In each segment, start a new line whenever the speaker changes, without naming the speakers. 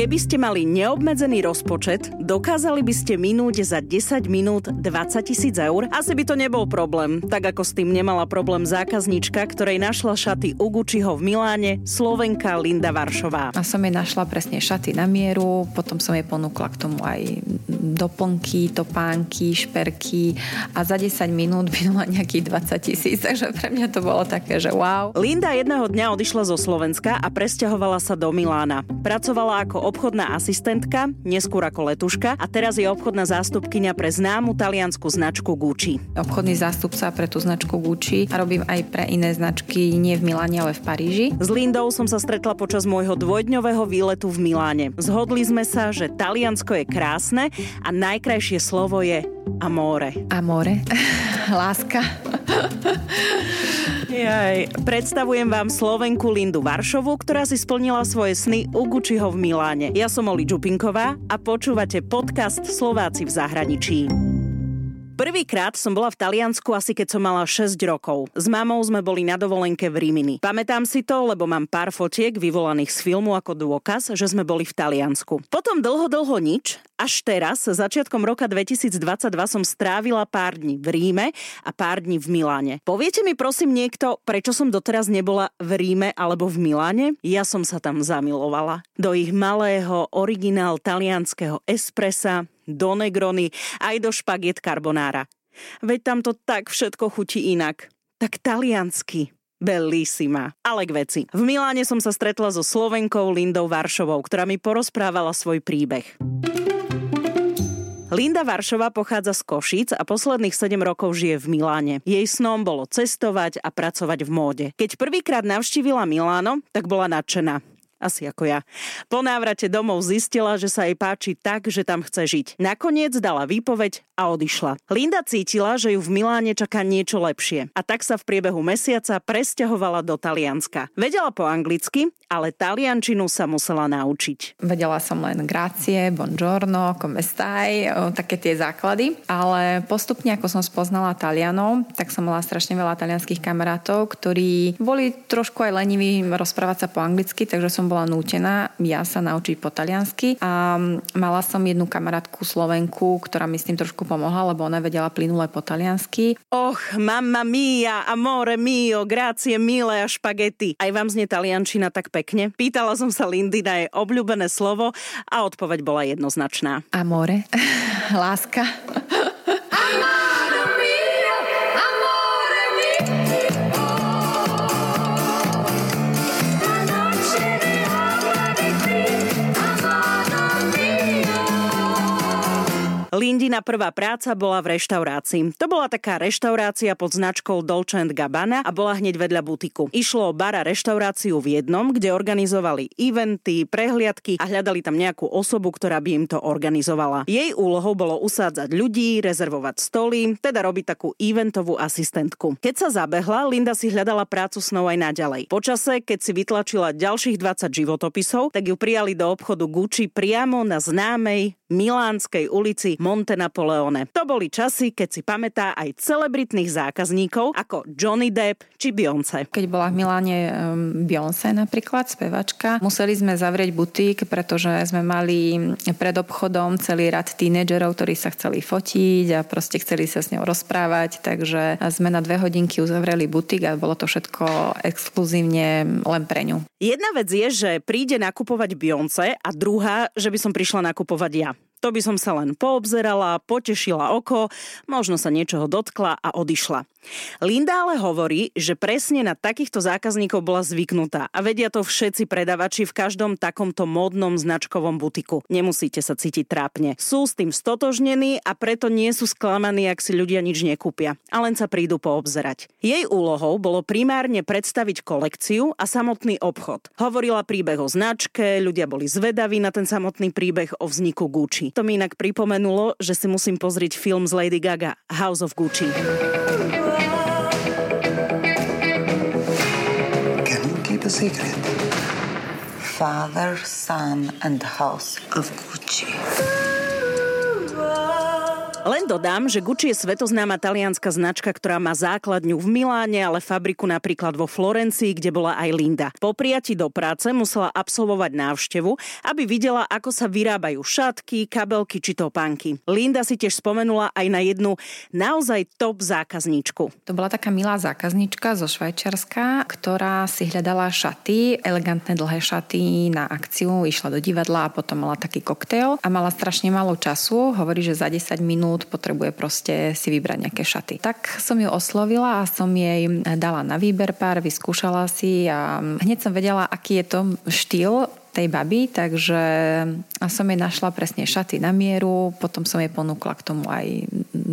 Keby ste mali neobmedzený rozpočet, dokázali by ste minúť za 10 minút 20 tisíc eur? Asi by to nebol problém, tak ako s tým nemala problém zákaznička, ktorej našla šaty u Gucciho v Miláne, Slovenka Linda Varšová.
A som jej našla presne šaty na mieru, potom som jej ponúkla k tomu aj doplnky, topánky, šperky a za 10 minút minula nejakých 20 tisíc, takže pre mňa to bolo také, že wow.
Linda jedného dňa odišla zo Slovenska a presťahovala sa do Milána. Pracovala ako obchodná asistentka, neskôr ako letuška a teraz je obchodná zástupkyňa pre známu taliansku značku Gucci.
Obchodný zástupca pre tú značku Gucci a robím aj pre iné značky nie v Miláne, ale v Paríži.
S Lindou som sa stretla počas môjho dvojdňového výletu v Miláne. Zhodli sme sa, že Taliansko je krásne a najkrajšie slovo je amore.
Amore. Láska.
Jaj. Predstavujem vám Slovenku Lindu Varšovu, ktorá si splnila svoje sny u Gučiho v Miláne. Ja som Oli Čupinková a počúvate podcast Slováci v zahraničí. Prvýkrát som bola v Taliansku asi keď som mala 6 rokov. S mamou sme boli na dovolenke v Rimini. Pamätám si to, lebo mám pár fotiek vyvolaných z filmu ako dôkaz, že sme boli v Taliansku. Potom dlho, dlho nič, až teraz, začiatkom roka 2022 som strávila pár dní v Ríme a pár dní v Miláne. Poviete mi prosím niekto, prečo som doteraz nebola v Ríme alebo v Miláne? Ja som sa tam zamilovala. Do ich malého, originál talianského espressa, do Negrony, aj do špagiet carbonara. Veď tam to tak všetko chutí inak. Tak taliansky. Bellissima. Ale k veci. V Miláne som sa stretla so Slovenkou Lindou Varšovou, ktorá mi porozprávala svoj príbeh. Linda Varšova pochádza z Košic a posledných 7 rokov žije v Miláne. Jej snom bolo cestovať a pracovať v móde. Keď prvýkrát navštívila Miláno, tak bola nadšená asi ako ja. Po návrate domov zistila, že sa jej páči tak, že tam chce žiť. Nakoniec dala výpoveď a odišla. Linda cítila, že ju v Miláne čaká niečo lepšie a tak sa v priebehu mesiaca presťahovala do Talianska. Vedela po anglicky, ale taliančinu sa musela naučiť.
Vedela som len grazie, buongiorno, come stai, také tie základy, ale postupne ako som spoznala Talianov, tak som mala strašne veľa talianských kamarátov, ktorí boli trošku aj leniví rozprávať sa po anglicky, takže som bola nútená ja sa naučiť po taliansky a mala som jednu kamarátku Slovenku, ktorá mi s tým trošku pomohla, lebo ona vedela plynule po taliansky.
Och, mamma mia, amore mio, grazie mille a špagety. Aj vám znie taliančina tak pekne? Pýtala som sa Lindy na jej obľúbené slovo a odpoveď bola jednoznačná.
Amore, láska.
Lindina prvá práca bola v reštaurácii. To bola taká reštaurácia pod značkou Dolce Gabbana a bola hneď vedľa butiku. Išlo o bara reštauráciu v jednom, kde organizovali eventy, prehliadky a hľadali tam nejakú osobu, ktorá by im to organizovala. Jej úlohou bolo usádzať ľudí, rezervovať stoly, teda robiť takú eventovú asistentku. Keď sa zabehla, Linda si hľadala prácu snou aj naďalej. Počase, keď si vytlačila ďalších 20 životopisov, tak ju prijali do obchodu Gucci priamo na známej Milánskej ulici Monte Napoleone. To boli časy, keď si pamätá aj celebritných zákazníkov ako Johnny Depp či Beyoncé.
Keď bola v Miláne Beyoncé napríklad, spevačka, museli sme zavrieť butík, pretože sme mali pred obchodom celý rad tínedžerov, ktorí sa chceli fotiť a proste chceli sa s ňou rozprávať, takže sme na dve hodinky uzavreli butík a bolo to všetko exkluzívne len pre ňu.
Jedna vec je, že príde nakupovať Beyoncé a druhá, že by som prišla nakupovať ja. To by som sa len poobzerala, potešila oko, možno sa niečoho dotkla a odišla. Linda ale hovorí, že presne na takýchto zákazníkov bola zvyknutá a vedia to všetci predavači v každom takomto módnom značkovom butiku. Nemusíte sa cítiť trápne. Sú s tým stotožnení a preto nie sú sklamaní, ak si ľudia nič nekúpia a len sa prídu poobzerať. Jej úlohou bolo primárne predstaviť kolekciu a samotný obchod. Hovorila príbeh o značke, ľudia boli zvedaví na ten samotný príbeh o vzniku Gucci. To mi inak pripomenulo, že si musím pozrieť film z Lady Gaga, House of Gucci.
Can you keep a secret? Father, Son and House of Gucci.
Len dodám, že Gucci je svetoznáma talianská značka, ktorá má základňu v Miláne, ale fabriku napríklad vo Florencii, kde bola aj Linda. Po prijati do práce musela absolvovať návštevu, aby videla, ako sa vyrábajú šatky, kabelky či topánky. Linda si tiež spomenula aj na jednu naozaj top zákazníčku.
To bola taká milá zákazníčka zo Švajčiarska, ktorá si hľadala šaty, elegantné dlhé šaty na akciu, išla do divadla a potom mala taký koktail a mala strašne málo času. Hovorí, že za 10 minút minút potrebuje proste si vybrať nejaké šaty. Tak som ju oslovila a som jej dala na výber pár, vyskúšala si a hneď som vedela, aký je to štýl tej baby, takže som jej našla presne šaty na mieru, potom som jej ponúkla k tomu aj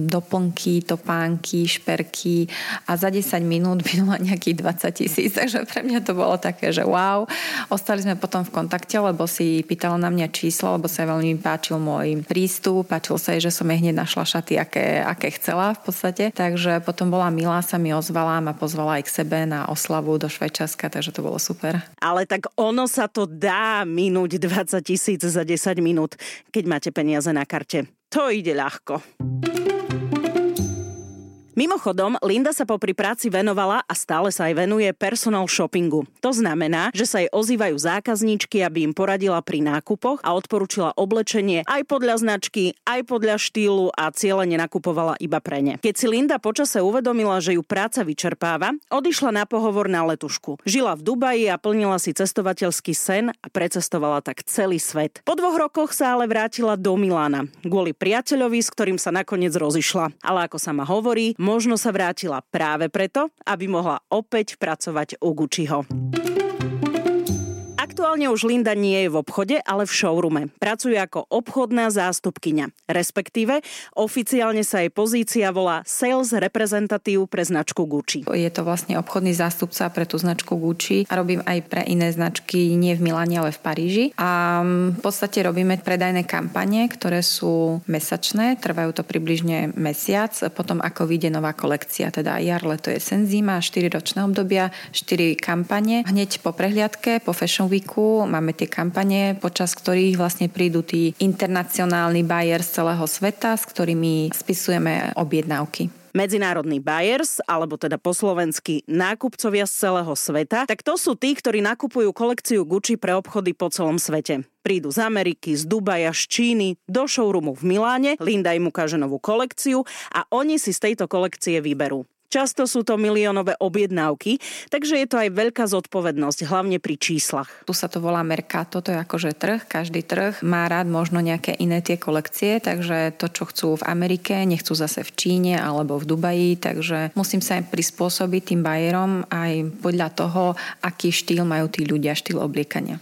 doplnky, topánky, šperky a za 10 minút minula nejakých 20 tisíc, takže pre mňa to bolo také, že wow. Ostali sme potom v kontakte, lebo si pýtala na mňa číslo, lebo sa veľmi páčil môj prístup, páčil sa jej, že som jej hneď našla šaty, aké, aké chcela v podstate, takže potom bola milá, sa mi ozvala, ma pozvala aj k sebe na oslavu do Švajčiarska, takže to bolo super.
Ale tak ono sa to dá minúť 20 tisíc za 10 minút, keď máte peniaze na karte. To ide ľahko. Mimochodom, Linda sa popri práci venovala a stále sa aj venuje personal shoppingu. To znamená, že sa jej ozývajú zákazníčky, aby im poradila pri nákupoch a odporúčila oblečenie aj podľa značky, aj podľa štýlu a cieľene nakupovala iba pre ne. Keď si Linda počase uvedomila, že ju práca vyčerpáva, odišla na pohovor na letušku. Žila v Dubaji a plnila si cestovateľský sen a precestovala tak celý svet. Po dvoch rokoch sa ale vrátila do Milána kvôli priateľovi, s ktorým sa nakoniec rozišla. Ale ako sa ma hovorí, Možno sa vrátila práve preto, aby mohla opäť pracovať u Gucciho. Aktuálne už Linda nie je v obchode, ale v showroome. Pracuje ako obchodná zástupkyňa. Respektíve, oficiálne sa jej pozícia volá Sales Representative pre značku Gucci.
Je to vlastne obchodný zástupca pre tú značku Gucci a robím aj pre iné značky, nie v Miláne, ale v Paríži. A v podstate robíme predajné kampane, ktoré sú mesačné, trvajú to približne mesiac, potom ako vyjde nová kolekcia, teda jar, leto, je zima, 4 ročné obdobia, 4 kampane. Hneď po prehliadke, po Fashion Week Weeku máme tie kampane, počas ktorých vlastne prídu tí internacionálni buyers z celého sveta, s ktorými spisujeme objednávky
medzinárodní buyers, alebo teda po slovensky nákupcovia z celého sveta, tak to sú tí, ktorí nakupujú kolekciu Gucci pre obchody po celom svete. Prídu z Ameriky, z Dubaja, z Číny, do showroomu v Miláne, Linda im ukáže novú kolekciu a oni si z tejto kolekcie vyberú. Často sú to miliónové objednávky, takže je to aj veľká zodpovednosť, hlavne pri číslach.
Tu sa to volá Mercato, to je akože trh. Každý trh má rád možno nejaké iné tie kolekcie, takže to, čo chcú v Amerike, nechcú zase v Číne alebo v Dubaji, takže musím sa aj prispôsobiť tým bajerom aj podľa toho, aký štýl majú tí ľudia, štýl obliekania.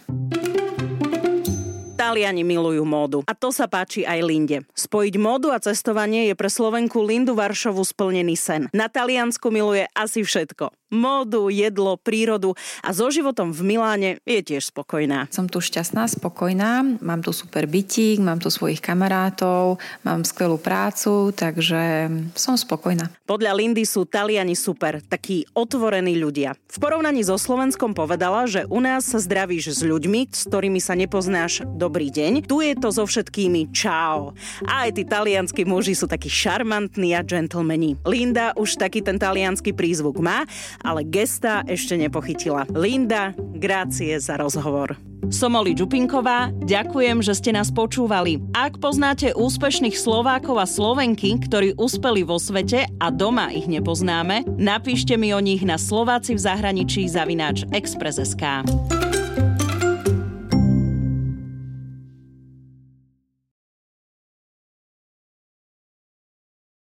Taliani milujú módu. A to sa páči aj Linde. Spojiť módu a cestovanie je pre Slovenku Lindu Varšovu splnený sen. Na Taliansku miluje asi všetko módu, jedlo, prírodu a so životom v Miláne je tiež spokojná.
Som tu šťastná, spokojná, mám tu super bytík, mám tu svojich kamarátov, mám skvelú prácu, takže som spokojná.
Podľa Lindy sú Taliani super, takí otvorení ľudia. V porovnaní so Slovenskom povedala, že u nás sa zdravíš s ľuďmi, s ktorými sa nepoznáš dobrý deň. Tu je to so všetkými čau. A aj tí talianskí muži sú takí šarmantní a gentlemani. Linda už taký ten talianský prízvuk má ale gesta ešte nepochytila. Linda, grácie za rozhovor. Som Oli Čupinková, ďakujem, že ste nás počúvali. Ak poznáte úspešných Slovákov a Slovenky, ktorí uspeli vo svete a doma ich nepoznáme, napíšte mi o nich na Slováci v zahraničí zavináč Express.sk.